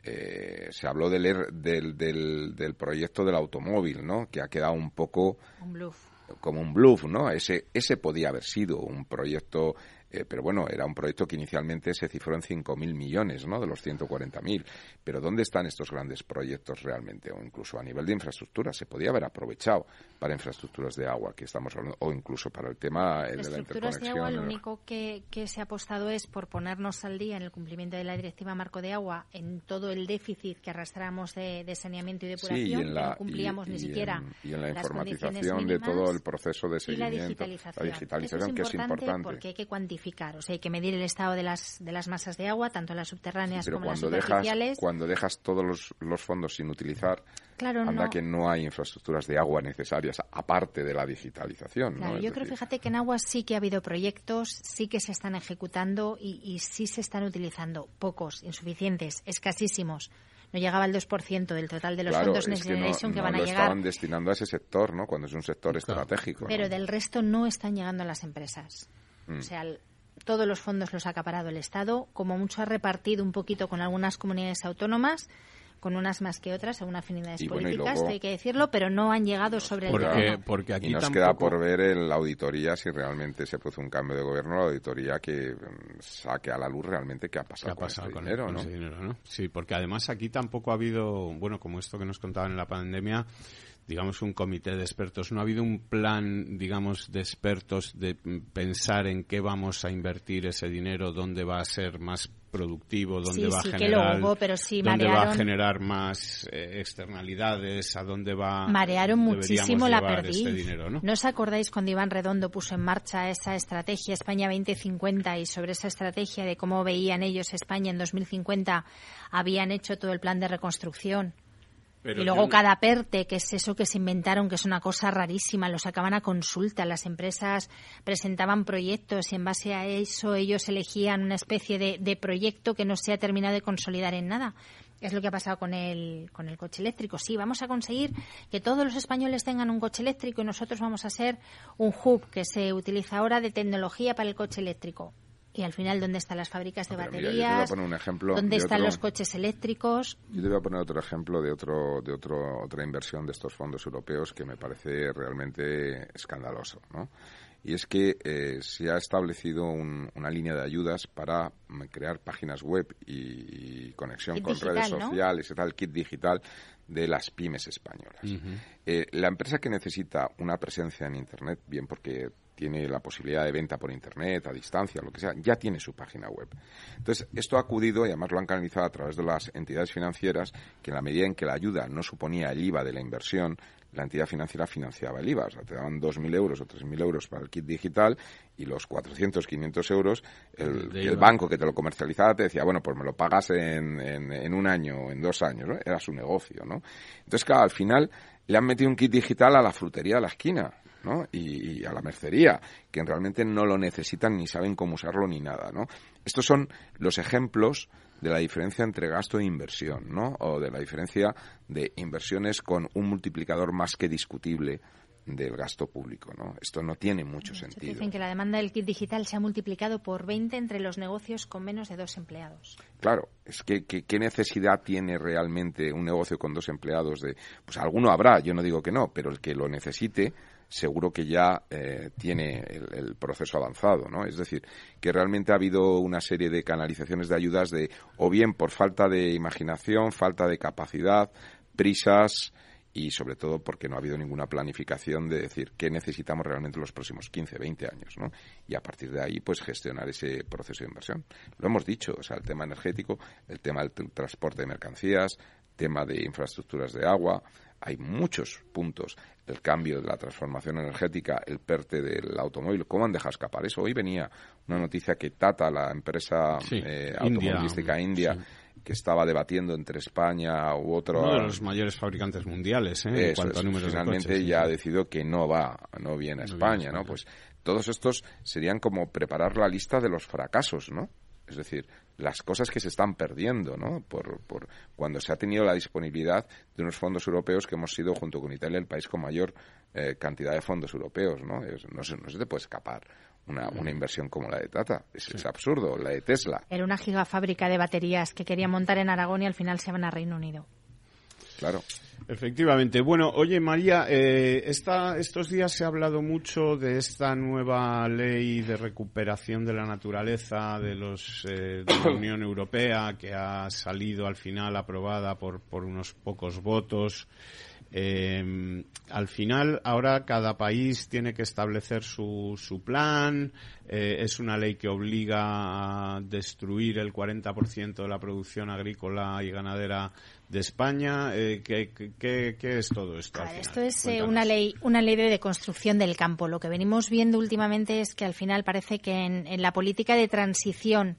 Eh, se habló del, del, del, del, proyecto del automóvil, ¿no? Que ha quedado un poco un bluff como un bluff, ¿no? Ese, ese podía haber sido un proyecto eh, pero bueno, era un proyecto que inicialmente se cifró en 5.000 millones, ¿no? De los 140.000. Pero ¿dónde están estos grandes proyectos realmente? O incluso a nivel de infraestructura, se podía haber aprovechado para infraestructuras de agua, que estamos hablando, o incluso para el tema de la interconexión. de agua, lo único que, se ha apostado es por ponernos al día en el cumplimiento de la Directiva Marco de Agua en todo el déficit que arrastramos de, saneamiento y depuración, y no cumplíamos ni siquiera y en la informatización de todo el proceso de seguimiento. Y la digitalización. La digitalización, que es importante. Porque hay que cuantificar o sea, hay que medir el estado de las, de las masas de agua, tanto las subterráneas como las superficiales. Dejas, cuando dejas todos los, los fondos sin utilizar, claro, anda que no hay infraestructuras de agua necesarias, aparte de la digitalización. Claro, yo creo, fíjate, que en agua sí que ha habido proyectos, sí que se están ejecutando y, y sí se están utilizando. Pocos, insuficientes, escasísimos no llegaba al 2% del total de los fondos Next Generation que, van a llegar. estaban destinando a ese sector, ¿no? Cuando es un sector estratégico. Pero del resto no están llegando a las empresas. Mm. O sea, todos los fondos los ha acaparado el Estado, como mucho ha repartido un poquito con algunas comunidades autónomas, con unas más que otras, según afinidades políticas, hay que decirlo, pero no han llegado sobre el terreno. Porque aquí y nos queda por ver la auditoría, si realmente se produce un cambio de gobierno, la auditoría que mm, saque a la luz realmente qué ha pasado, con, ese dinero, ¿no? Sí, porque además aquí tampoco ha habido, bueno, como esto que nos contaban en la pandemia, digamos, un comité de expertos. No ha habido un plan, digamos, de expertos de pensar en qué vamos a invertir ese dinero, dónde va a ser más productivo, dónde va a generar, dónde va a generar más eh, externalidades, a dónde va marearon muchísimo la perdiz. Este dinero, ¿no? ¿no? os acordáis cuando Iván Redondo puso en marcha esa estrategia España 2050 y sobre esa estrategia de cómo veían ellos España en 2050 habían hecho todo el plan de reconstrucción? Y luego cada PERTE, que es eso que se inventaron, que es una cosa rarísima, lo sacaban a consulta. Las empresas presentaban proyectos y en base a eso ellos elegían una especie de, de proyecto que no se ha terminado de consolidar en nada. Es lo que ha pasado con el, con el coche eléctrico. Sí, vamos a conseguir que todos los españoles tengan un coche eléctrico y nosotros vamos a ser un hub que se utiliza ahora de tecnología para el coche eléctrico. Y al final, ¿dónde están las fábricas de baterías? ¿Dónde están los coches eléctricos? Yo te voy a poner otro ejemplo de otro de otro, otra inversión de estos fondos europeos que me parece realmente escandaloso, ¿no? Y es que eh, se ha establecido una línea de ayudas para mm, crear páginas web y, conexión con redes sociales y tal, kit digital de las pymes españolas. Eh, la empresa que necesita una presencia en Internet, bien porque tiene la posibilidad de venta por Internet, a distancia, lo que sea, ya tiene su página web. Entonces, esto ha acudido y además lo han canalizado a través de las entidades financieras, que en la medida en que la ayuda no suponía el IVA de la inversión, la entidad financiera financiaba el IVA. O sea, te daban 2.000 euros o 3.000 euros para el kit digital y los 400, 500 euros, el, banco que te lo comercializaba te decía, bueno, pues me lo pagas en, en, un año o en dos años, ¿no? Era su negocio, ¿no? Entonces, claro, al final le han metido un kit digital a la frutería de la esquina. ¿No? Y, a la mercería, que realmente no lo necesitan ni saben cómo usarlo ni nada, ¿no? Estos son los ejemplos de la diferencia entre gasto e inversión, ¿no? O de la diferencia de inversiones con un multiplicador más que discutible del gasto público, ¿no? Esto no tiene mucho sentido. Dicen que la demanda del kit digital se ha multiplicado por 20 entre los negocios con menos de dos empleados. Claro, es que, ¿qué necesidad tiene realmente un negocio con dos empleados de... Pues alguno habrá, yo no digo que no, pero el que lo necesite seguro que ya eh, tiene el, proceso avanzado, ¿no? Es decir, que realmente ha habido una serie de canalizaciones de ayudas de, o bien por falta de imaginación, falta de capacidad, prisas, y sobre todo porque no ha habido ninguna planificación de decir qué necesitamos realmente los próximos 15, 20 años, ¿no? Y a partir de ahí, pues gestionar ese proceso de inversión. Lo hemos dicho, o sea, el tema energético, el tema del transporte de mercancías, tema de infraestructuras de agua, hay muchos puntos. El cambio de la transformación energética, el PERTE del automóvil, ¿cómo han dejado escapar eso? Hoy venía una noticia que Tata, la empresa eh, automovilística india, que estaba debatiendo entre España u otro. Uno de los mayores fabricantes mundiales, ¿eh? en cuanto a números finalmente ya ha decidido que no va, no viene a España, ¿no? Pues todos estos serían como preparar la lista de los fracasos, ¿no? Es decir, las cosas que se están perdiendo, ¿no? Por, por cuando se ha tenido la disponibilidad de unos fondos europeos que hemos sido, junto con Italia, el país con mayor eh, cantidad de fondos europeos, ¿no? no, se, no se te puede escapar una, una inversión como la de Tata. Es, absurdo, la de Tesla. Era una gigafábrica de baterías que quería montar en Aragón y al final se van a Reino Unido. Claro. Efectivamente. Bueno, oye María, eh, estos días se ha hablado mucho de esta nueva ley de recuperación de la naturaleza de, los, eh, de la Unión Europea que ha salido al final aprobada por, por unos pocos votos. Eh, al final, ahora cada país tiene que establecer su, su plan. Eh, es una ley que obliga a destruir el 40% de la producción agrícola y ganadera de España. Eh, ¿qué, qué, es todo esto? esto es eh, una ley, una ley de deconstrucción del campo. Lo que venimos viendo últimamente es que al final parece que en, en la política de transición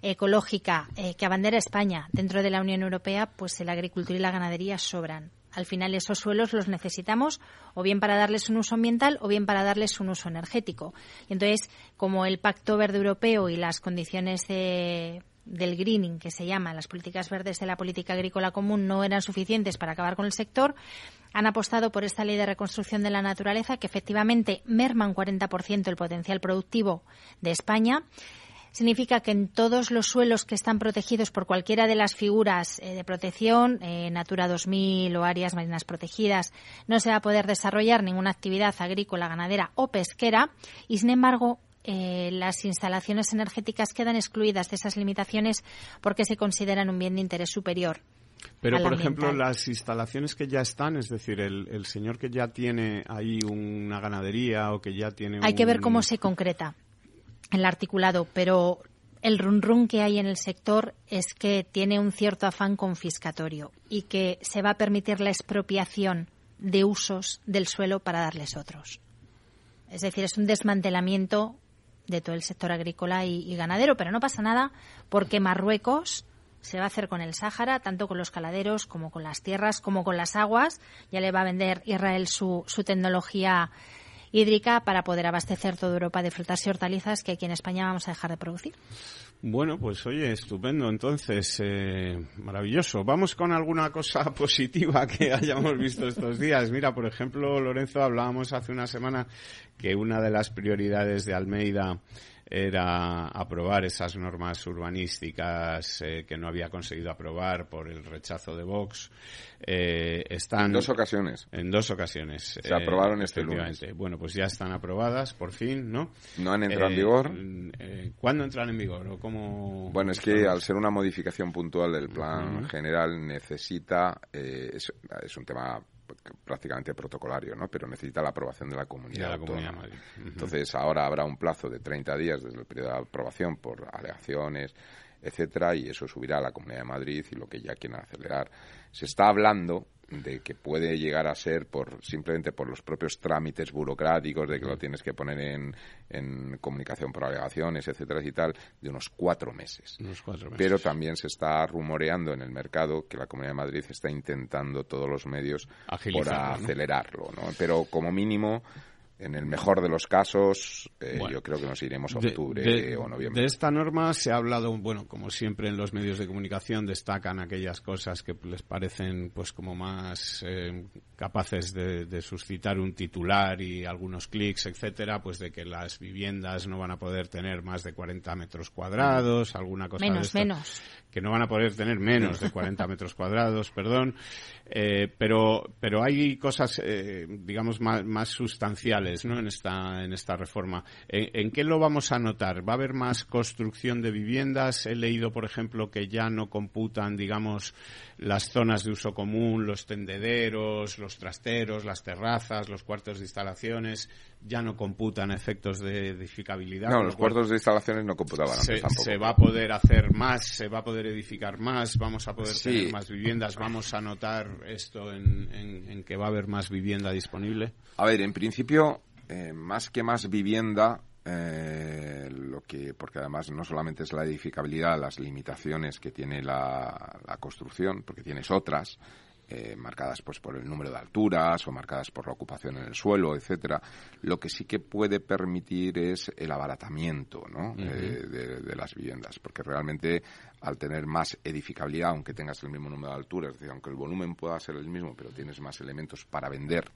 ecológica eh, que abandera España dentro de la Unión Europea, pues la agricultura y la ganadería sobran. Al final esos suelos los necesitamos o bien para darles un uso ambiental o bien para darles un uso energético. Y entonces, como el Pacto Verde Europeo y las condiciones del greening, que se llama, las políticas verdes de la política agrícola común, no eran suficientes para acabar con el sector, han apostado por esta ley de reconstrucción de la naturaleza que efectivamente merma un 40% el potencial productivo de España. Significa que en todos los suelos que están protegidos por cualquiera de las figuras eh, de protección, eh, Natura 2000 o áreas marinas protegidas, no se va a poder desarrollar ninguna actividad agrícola, ganadera o pesquera y, sin embargo, eh, las instalaciones energéticas quedan excluidas de esas limitaciones porque se consideran un bien de interés superior. Pero, por ejemplo, las instalaciones que ya están, es decir, el, señor que ya tiene ahí una ganadería o que ya tiene. Hay que ver cómo se concreta el articulado, pero el run run que hay en el sector es que tiene un cierto afán confiscatorio y que se va a permitir la expropiación de usos del suelo para darles otros. Es decir, es un desmantelamiento de todo el sector agrícola y, ganadero, pero no pasa nada porque Marruecos se va a hacer con el Sáhara, tanto con los caladeros como con las tierras, como con las aguas. Ya le va a vender Israel su, su tecnología hídrica para poder abastecer toda Europa de frutas y hortalizas que aquí en España vamos a dejar de producir. Bueno, pues oye, estupendo. Entonces, eh, maravilloso. Vamos con alguna cosa positiva que hayamos visto estos días. Mira, por ejemplo, Lorenzo, hablábamos hace una semana que una de las prioridades de Almeida era aprobar esas normas urbanísticas eh, que no había conseguido aprobar por el rechazo de Vox. Eh, están en dos ocasiones. En dos ocasiones. Se aprobaron este lunes. Bueno, pues ya están aprobadas, por fin, ¿no? No han entrado en vigor. Eh, ¿Cuándo entran en vigor o cómo? Bueno, es que al ser una modificación puntual del plan general necesita es, es un tema prácticamente protocolario, ¿no? Pero necesita la aprobación de la comunidad. Entonces ahora habrá un plazo de 30 días desde el periodo de aprobación por alegaciones, etcétera, y eso subirá a la Comunidad de Madrid y lo que ya quieran acelerar. Se está hablando de que puede llegar a ser por simplemente por los propios trámites burocráticos de que lo tienes que poner en, en comunicación por alegaciones, etcétera y tal, de unos cuatro meses. Unos cuatro meses. Pero también se está rumoreando en el mercado que la Comunidad de Madrid está intentando todos los medios para acelerarlo, ¿no? Pero como mínimo en el mejor de los casos, eh, yo creo que nos iremos a octubre o noviembre. De esta norma se ha hablado, bueno, como siempre en los medios de comunicación destacan aquellas cosas que les parecen, pues, como más eh, capaces de, suscitar un titular y algunos clics, etcétera, pues de que las viviendas no van a poder tener más de 40 metros cuadrados, alguna cosa menos, menos. Que no van a poder tener menos de 40 metros cuadrados, perdón, eh, pero pero hay cosas, eh, digamos, más, sustanciales, ¿no? En esta en esta reforma. ¿En, qué lo vamos a notar? ¿Va a haber más construcción de viviendas? He leído, por ejemplo, que ya no computan, digamos, las zonas de uso común, los tendederos, los trasteros, las terrazas, los cuartos de instalaciones, ya no computan efectos de edificabilidad. No, los cuartos de instalaciones no computaban se, tampoco. Se va a poder hacer más, se va a poder edificar más, vamos a poder tener más viviendas, vamos a notar esto en, que va a haber más vivienda disponible. A ver, en principio, eh, más que más vivienda, eh, lo que porque además no solamente es la edificabilidad, las limitaciones que tiene la, la construcción, porque tienes otras, eh, marcadas pues por el número de alturas o marcadas por la ocupación en el suelo, etcétera. Lo que sí que puede permitir es el abaratamiento ¿no? Eh, de, las viviendas, porque realmente al tener más edificabilidad, aunque tengas el mismo número de alturas, es decir, aunque el volumen pueda ser el mismo, pero tienes más elementos para vender,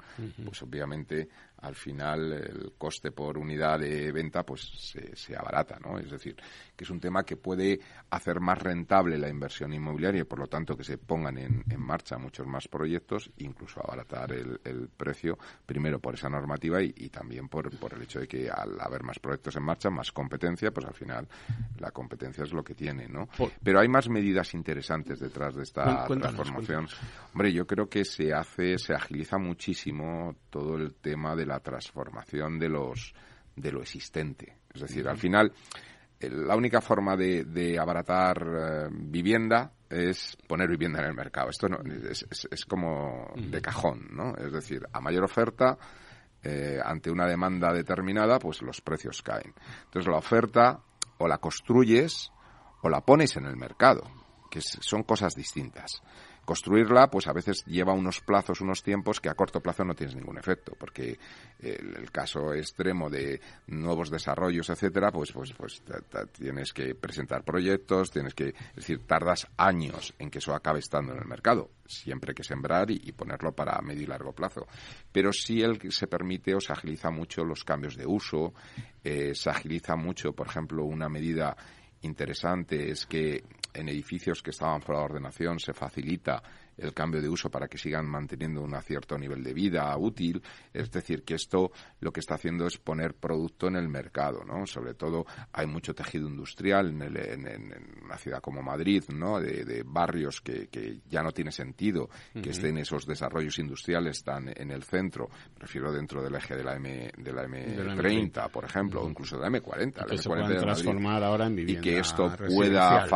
pues obviamente al final el coste por unidad de venta pues se, se, abarata, ¿no? Es decir, que es un tema que puede hacer más rentable la inversión inmobiliaria y por lo tanto que se pongan en, en marcha muchos más proyectos, incluso abaratar el, el precio, primero por esa normativa y, también por, por, el hecho de que al haber más proyectos en marcha, más competencia, pues al final la competencia es lo que tiene, ¿no? Pero hay más medidas interesantes detrás de esta transformación. Hombre, yo creo que se hace, se agiliza muchísimo todo el tema de la transformación de los de lo existente. Es decir, al final la única forma de, abaratar eh, vivienda es poner vivienda en el mercado. Esto no, es, es, como de cajón, ¿no? Es decir, a mayor oferta, eh, ante una demanda determinada, pues los precios caen. Entonces la oferta o la construyes o la pones en el mercado, que son cosas distintas. Construirla, pues a veces lleva unos plazos, unos tiempos que a corto plazo no tienes ningún efecto, porque el, caso extremo de nuevos desarrollos, etcétera, pues, pues, pues tienes que presentar proyectos, tienes que, es decir, tardas años en que eso acabe estando en el mercado. Siempre hay que sembrar y, ponerlo para medio y largo plazo. Pero sí el que se permite o se agiliza mucho los cambios de uso, eh, se agiliza mucho, por ejemplo, una medida interesante es que en edificios que estaban fuera de ordenación se facilita el cambio de uso para que sigan manteniendo un cierto nivel de vida útil. Es decir, que esto lo que está haciendo es poner producto en el mercado, ¿no? Sobre todo hay mucho tejido industrial en, una ciudad como Madrid, ¿no? De, barrios que, ya no tiene sentido que estén esos desarrollos industriales tan en el centro. Prefiero dentro del eje de la M, de la M30, por ejemplo, o incluso de la M40. que se transformar ahora en vivienda Y que esto pueda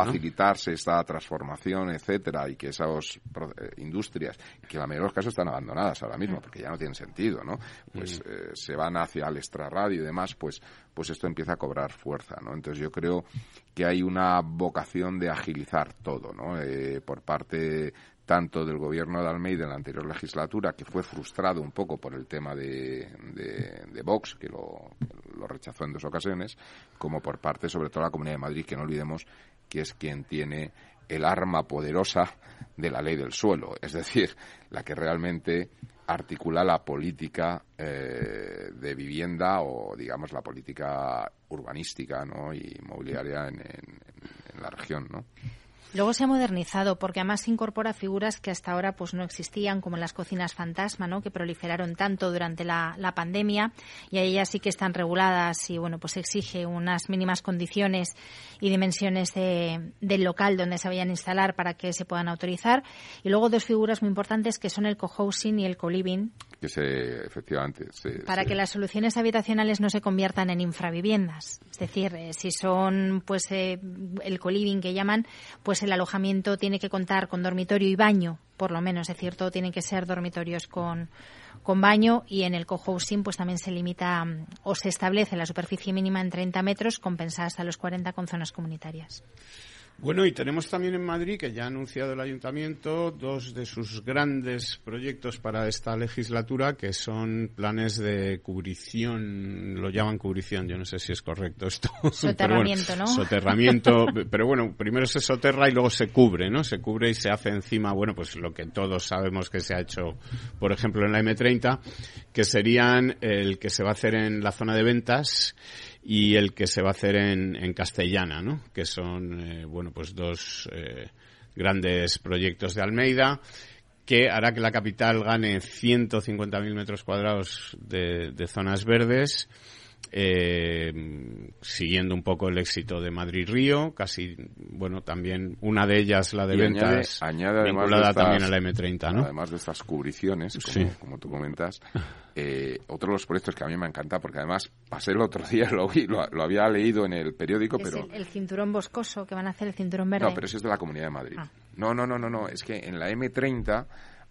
facilitarse esta transformación, etcétera, y que esos eh, industrias que en la mayoría de los casos están abandonadas ahora mismo porque ya no tienen sentido, ¿no? Pues eh, se van hacia el extrarradio y demás, pues, pues esto empieza a cobrar fuerza, ¿no? Entonces yo creo que hay una vocación de agilizar todo, ¿no? Eh, por parte tanto del gobierno de Almeida en la anterior legislatura, que fue frustrado un poco por el tema de, de, Vox, que lo, lo, rechazó en dos ocasiones, como por parte, sobre todo, de la Comunidad de Madrid, que no olvidemos que es quien tiene el arma poderosa de la ley del suelo, es decir, la que realmente articula la política eh, de vivienda o, digamos, la política urbanística ¿no? y inmobiliaria en, la región. ¿no? Luego se ha modernizado porque además incorpora figuras que hasta ahora pues no existían, como las cocinas fantasma, ¿no? que proliferaron tanto durante la, pandemia y ellas sí que están reguladas y bueno pues exige unas mínimas condiciones y dimensiones del local donde se vayan a instalar para que se puedan autorizar. Y luego dos figuras muy importantes que son el co-housing y el co-living. Que se, efectivamente. para que las soluciones habitacionales no se conviertan en infraviviendas. Es decir, eh, si son pues eh, el co-living que llaman, pues pues el alojamiento tiene que contar con dormitorio y baño, por lo menos, es decir, todo tienen que ser dormitorios con, con baño y en el cohousing pues también se limita o se establece la superficie mínima en 30 metros compensada hasta los 40 con zonas comunitarias. Bueno, y tenemos también en Madrid, que ya ha anunciado el ayuntamiento, dos de sus grandes proyectos para esta legislatura, que son planes de cubrición, lo llaman cubrición, yo no sé si es correcto esto. Soterramiento, ¿no? Soterramiento, pero bueno, primero se soterra y luego se cubre, ¿no? Se cubre y se hace encima, bueno, pues lo que todos sabemos que se ha hecho, por ejemplo, en la M30, que serían el que se va a hacer en la zona de ventas, y el que se va a hacer en, Castellana, ¿no? Que son, eh, bueno, pues dos eh, grandes proyectos de Almeida que hará que la capital gane 150.000 metros cuadrados de zonas verdes eh, siguiendo un poco el éxito de Madrid-Río, casi, bueno, también una de ellas, la de ventas, añade, vinculada también a la M30, ¿no? Además de estas cubriciones, como, como tú comentas, eh, otro de los proyectos que a mí me encanta, porque además pasé el otro día, lo vi, lo, había leído en el periódico, pero... El, el, cinturón boscoso, que van a hacer el cinturón verde. No, pero eso es de la Comunidad de Madrid. Ah. No, no, no, no, no, es que en la M30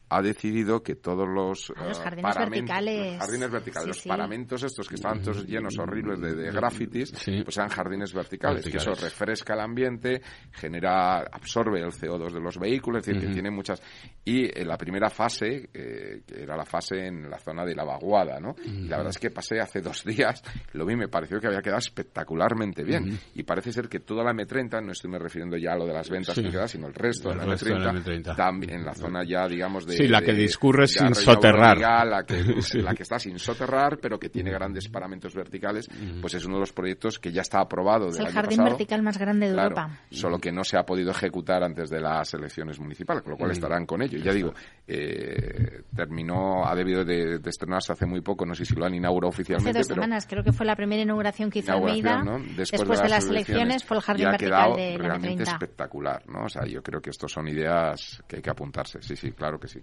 ha decidido que todos los, ah, los jardines verticales, los, jardines verticales los paramentos estos que estaban todos llenos horribles de, de grafitis, pues sean jardines verticales, que eso refresca el ambiente, genera, absorbe el CO2 de los vehículos, es decir, que tiene muchas... Y en eh, la primera fase, eh, que era la fase en la zona de la vaguada, ¿no? Y la verdad es que pasé hace dos días, lo vi, me pareció que había quedado espectacularmente bien. Y parece ser que toda la M30, no estoy me refiriendo ya a lo de las ventas que queda, sino el resto, de, la M30, de la M30, también en la zona ya, digamos, de sí, la que discurre sin soterrar. la, que, la que está sin soterrar, pero que tiene grandes paramentos verticales, pues es uno de los proyectos que ya está aprobado. Es el jardín vertical más grande de Europa. Solo que no se ha podido ejecutar antes de las elecciones municipales, con lo cual estarán con ello. Ya digo, eh, terminó, ha debido de, estrenarse hace muy poco, no sé si lo han inaugurado oficialmente. Hace dos semanas, creo que fue la primera inauguración que hizo Almeida. Después, de, las, elecciones, fue el jardín vertical de la realmente espectacular, ¿no? O sea, yo creo que estos son ideas que hay que apuntarse. Sí, sí, claro que sí.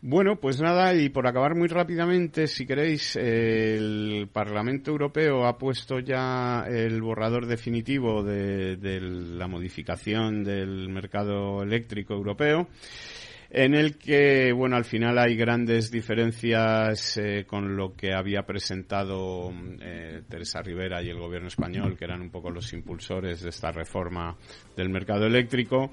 Bueno, pues nada, y por acabar muy rápidamente, si queréis, el Parlamento Europeo ha puesto ya el borrador definitivo de, la modificación del mercado eléctrico europeo en el que, bueno, al final hay grandes diferencias eh, con lo que había presentado eh, Teresa Rivera y el gobierno español, que eran un poco los impulsores de esta reforma del mercado eléctrico,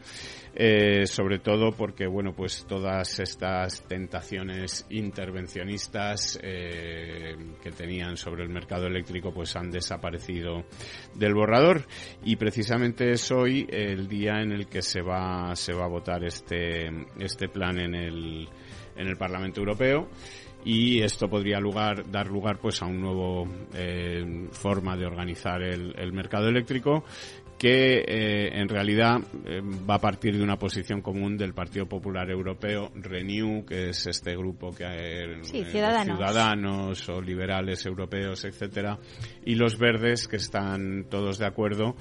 eh, sobre todo porque, bueno, pues todas estas tentaciones intervencionistas que tenían sobre el mercado eléctrico, pues han desaparecido del borrador. Y precisamente es hoy el día en el que se va se va a votar este este plan en el, en el Parlamento Europeo y esto podría lugar, dar lugar pues a un nuevo eh, forma de organizar el, el mercado eléctrico que eh, en realidad eh, va a partir de una posición común del Partido Popular Europeo, Renew, que es este grupo que hay sí, ciudadanos. ciudadanos o liberales europeos, etcétera, y los verdes que están todos de acuerdo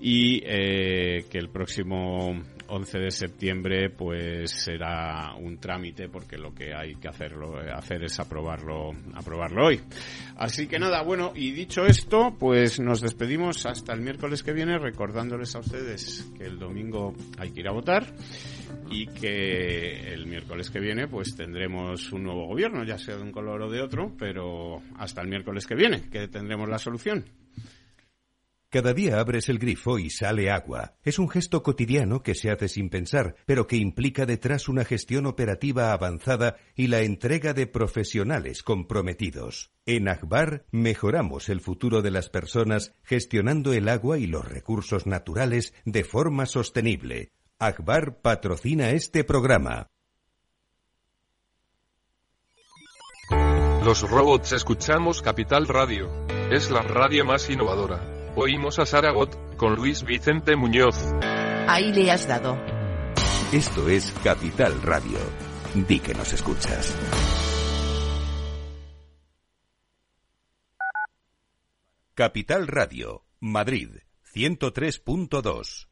y que el próximo 11 de septiembre pues será un trámite porque lo que hay que hacerlo hacer es aprobarlo aprobarlo hoy. Así que nada bueno y dicho esto pues nos despedimos hasta el miércoles que viene recordándoles a ustedes que el domingo hay que ir a votar y que el miércoles que viene pues tendremos un nuevo gobierno ya sea de un color o de otro pero hasta el miércoles que viene que tendremos la solución cada día abres el grifo y sale agua. Es un gesto cotidiano que se hace sin pensar, pero que implica detrás una gestión operativa avanzada y la entrega de profesionales comprometidos. En Akbar mejoramos el futuro de las personas gestionando el agua y los recursos naturales de forma sostenible. Akbar patrocina este programa. Los robots escuchamos Capital Radio. Es la radio más innovadora. Oímos a Saragot, con Luis Vicente Muñoz. Ahí le has dado. Esto es Capital Radio. Di que nos escuchas. Capital Radio, Madrid, 103.2.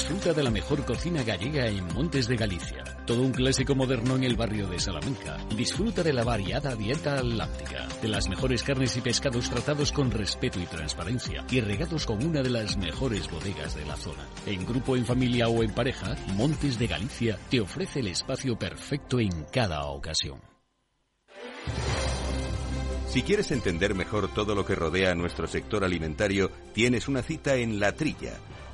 Disfruta de la mejor cocina gallega en Montes de Galicia. Todo un clásico moderno en el barrio de Salamanca. Disfruta de la variada dieta atlántica, de las mejores carnes y pescados tratados con respeto y transparencia y regados con una de las mejores bodegas de la zona. En grupo, en familia o en pareja, Montes de Galicia te ofrece el espacio perfecto en cada ocasión. Si quieres entender mejor todo lo que rodea a nuestro sector alimentario, tienes una cita en La Trilla.